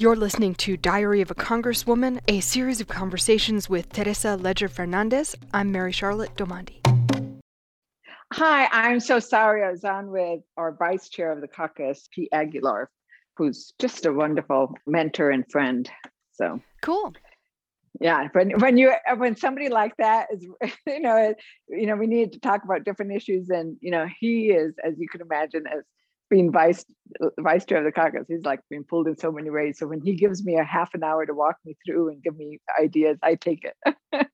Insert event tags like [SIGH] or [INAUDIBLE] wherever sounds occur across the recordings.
You're listening to Diary of a Congresswoman, a series of conversations with Teresa Leger Fernandez. I'm Mary Charlotte Domandi. Hi, I'm so sorry I was on with our vice chair of the caucus, Pete Aguilar, who's just a wonderful mentor and friend. So cool. Yeah, when when you when somebody like that is, [LAUGHS] you know, you know, we need to talk about different issues, and you know, he is, as you can imagine, as being vice vice chair of the caucus, he's like being pulled in so many ways. So when he gives me a half an hour to walk me through and give me ideas, I take it. [LAUGHS]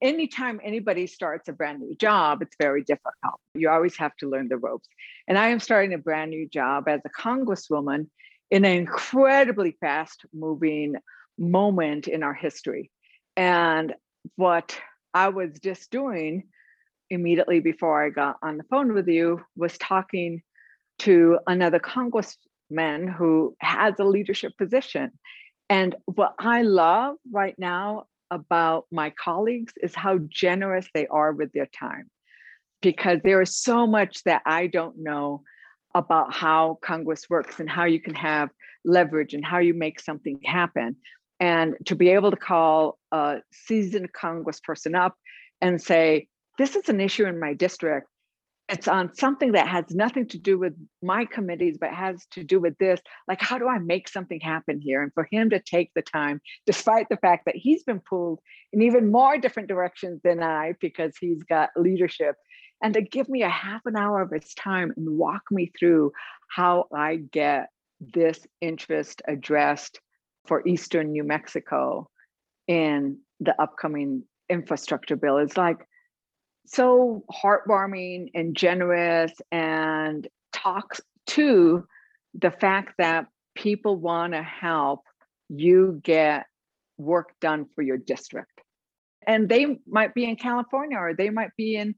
Anytime anybody starts a brand new job, it's very difficult. You always have to learn the ropes. And I am starting a brand new job as a congresswoman in an incredibly fast moving moment in our history. And what I was just doing immediately before I got on the phone with you was talking to another congressman who has a leadership position. And what I love right now about my colleagues is how generous they are with their time, because there is so much that I don't know about how Congress works and how you can have leverage and how you make something happen. And to be able to call a seasoned congressperson up and say, This is an issue in my district it's on something that has nothing to do with my committees but has to do with this like how do i make something happen here? And for him to take the time despite the fact that he's been pulled in even more different directions than i because he's got leadership and to give me a half an hour of his time and walk me through how i get this interest addressed for eastern new mexico in the upcoming infrastructure bill. Is like so heartwarming and generous and talks to the fact that people want to help you get work done for your district. And they might be in California or they might be in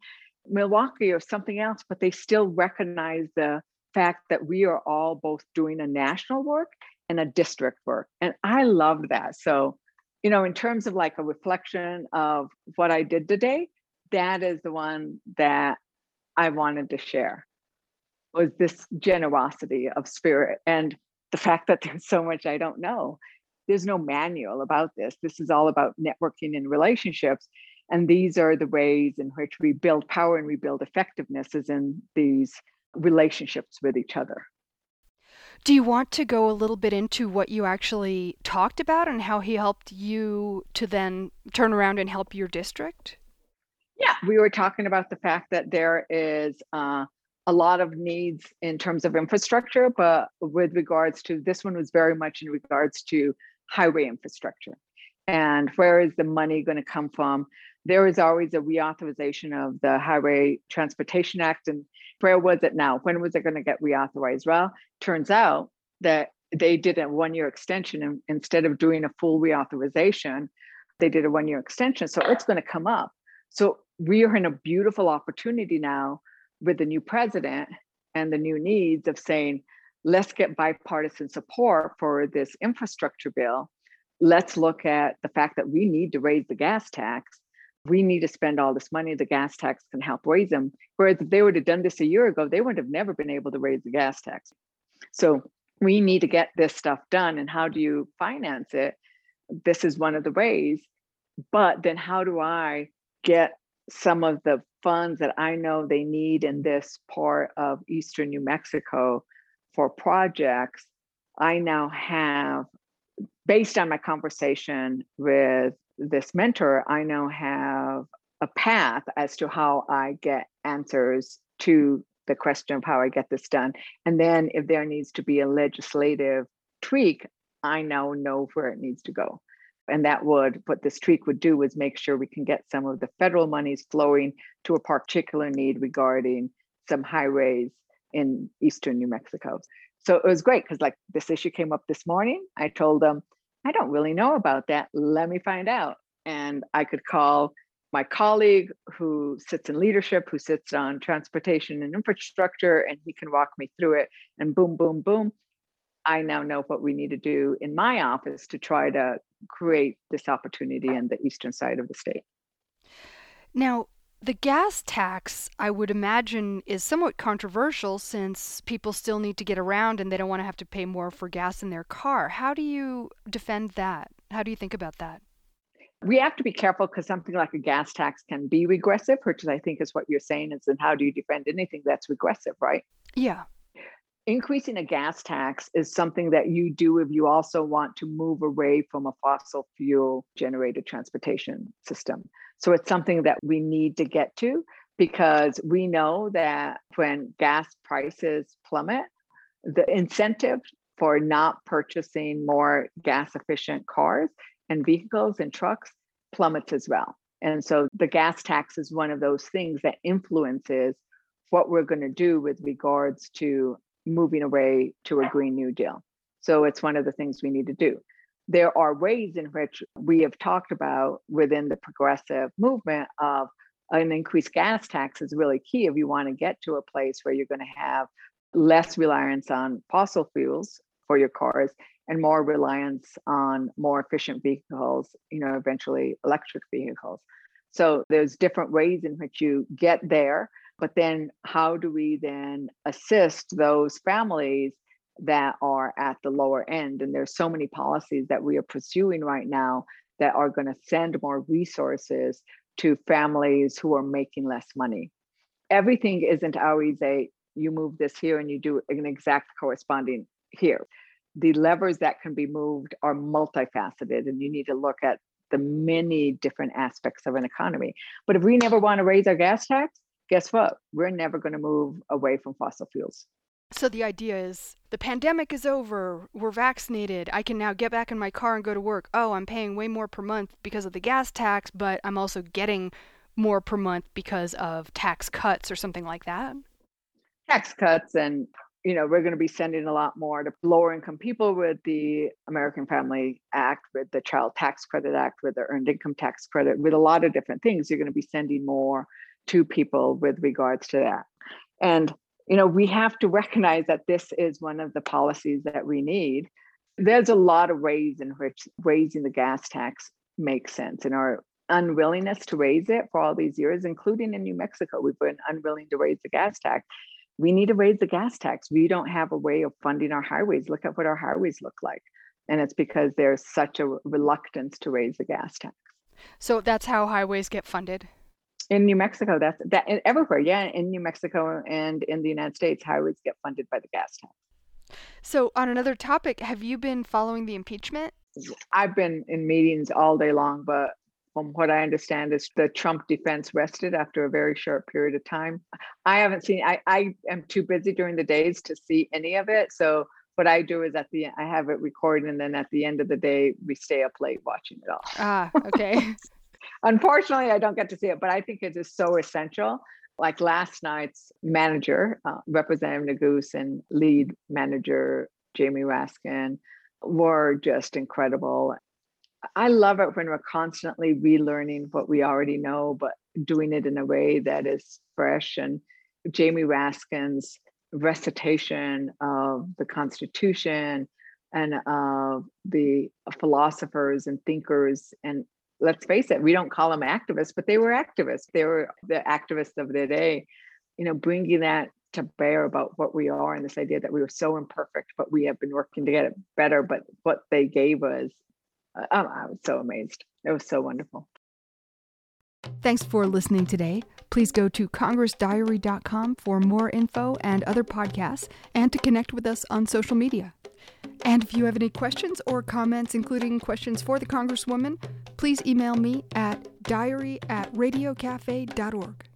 Milwaukee or something else, but they still recognize the fact that we are all both doing a national work and a district work. And I love that. So, you know, in terms of like a reflection of what I did today, that is the one that I wanted to share was this generosity of spirit and the fact that there's so much I don't know. There's no manual about this. This is all about networking and relationships. And these are the ways in which we build power and we build effectiveness is in these relationships with each other. Do you want to go a little bit into what you actually talked about and how he helped you to then turn around and help your district? We were talking about the fact that there is uh, a lot of needs in terms of infrastructure, but with regards to this one was very much in regards to highway infrastructure. And where is the money going to come from? There is always a reauthorization of the Highway Transportation Act. And where was it now? When was it going to get reauthorized? Well, turns out that they did a one year extension and instead of doing a full reauthorization, they did a one year extension. So it's going to come up. So we are in a beautiful opportunity now with the new president and the new needs of saying, let's get bipartisan support for this infrastructure bill. Let's look at the fact that we need to raise the gas tax. We need to spend all this money. The gas tax can help raise them. Whereas if they would have done this a year ago, they would have never been able to raise the gas tax. So we need to get this stuff done. And how do you finance it? This is one of the ways. But then how do I get some of the funds that I know they need in this part of eastern New Mexico for projects, I now have, based on my conversation with this mentor, I now have a path as to how I get answers to the question of how I get this done. And then if there needs to be a legislative tweak, I now know where it needs to go and that would what this tweak would do is make sure we can get some of the federal monies flowing to a particular need regarding some highways in eastern New Mexico. So it was great because like this issue came up this morning. I told them, I don't really know about that. Let me find out. And I could call my colleague who sits in leadership, who sits on transportation and infrastructure, and he can walk me through it. And boom, boom, boom. I now know what we need to do in my office to try to create this opportunity in the eastern side of the state. Now, The gas tax, I would imagine, is somewhat controversial since people still need to get around and they don't want to have to pay more for gas in their car. How do you defend that? How do you think about that? We have to be careful because something like a gas tax can be regressive, which I think is what you're saying is, and how do you defend anything that's regressive, right? Yeah. Increasing a gas tax is something that you do if you also want to move away from a fossil fuel generated transportation system. So it's something that we need to get to because we know that when gas prices plummet, the incentive for not purchasing more gas efficient cars and vehicles and trucks plummets as well. And so the gas tax is one of those things that influences what we're going to do with regards to moving away to a Green New Deal. So it's one of the things we need to do there are ways in which we have talked about within the progressive movement of an increased gas tax is really key if you want to get to a place where you're going to have less reliance on fossil fuels for your cars and more reliance on more efficient vehicles, you know, eventually electric vehicles. So there's different ways in which you get there, but then how do we then assist those families that are at the lower end. And there's so many policies that we are pursuing right now that are going to send more resources to families who are making less money. Everything isn't always a you move this here and you do an exact corresponding here. The levers that can be moved are multifaceted, and you need to look at the many different aspects of an economy. But if we never want to raise our gas tax, guess what? We're never going to move away from fossil fuels. So the idea is the pandemic is over, we're vaccinated, I can now get back in my car and go to work. Oh, I'm paying way more per month because of the gas tax, but I'm also getting more per month because of tax cuts or something like that. Tax cuts and you know, we're going to be sending a lot more to lower income people with the American Family Act, with the Child Tax Credit Act, with the Earned Income Tax Credit, with a lot of different things. You're going to be sending more to people with regards to that. And you know, we have to recognize that this is one of the policies that we need. There's a lot of ways in which raising the gas tax makes sense, and our unwillingness to raise it for all these years, including in New Mexico, we've been unwilling to raise the gas tax. We need to raise the gas tax. We don't have a way of funding our highways. Look at what our highways look like. And it's because there's such a reluctance to raise the gas tax. So that's how highways get funded? In New Mexico, that's that everywhere. Yeah, in New Mexico and in the United States, highways get funded by the gas tax. So, on another topic, have you been following the impeachment? I've been in meetings all day long, but from what I understand, is the Trump defense rested after a very short period of time. I haven't seen. I I am too busy during the days to see any of it. So what I do is at the I have it recorded, and then at the end of the day, we stay up late watching it all. Ah, okay. [LAUGHS] Unfortunately, I don't get to see it, but I think it is so essential. Like last night's manager, uh, Representative Neguse, and lead manager Jamie Raskin were just incredible. I love it when we're constantly relearning what we already know, but doing it in a way that is fresh. And Jamie Raskin's recitation of the Constitution and of the philosophers and thinkers and let's face it, we don't call them activists, but they were activists. They were the activists of their day, you know, bringing that to bear about what we are and this idea that we were so imperfect, but we have been working to get it better. But what they gave us, uh, I was so amazed. It was so wonderful. Thanks for listening today. Please go to congressdiary.com for more info and other podcasts and to connect with us on social media. And if you have any questions or comments, including questions for the Congresswoman, please email me at diary at radiocafe.org.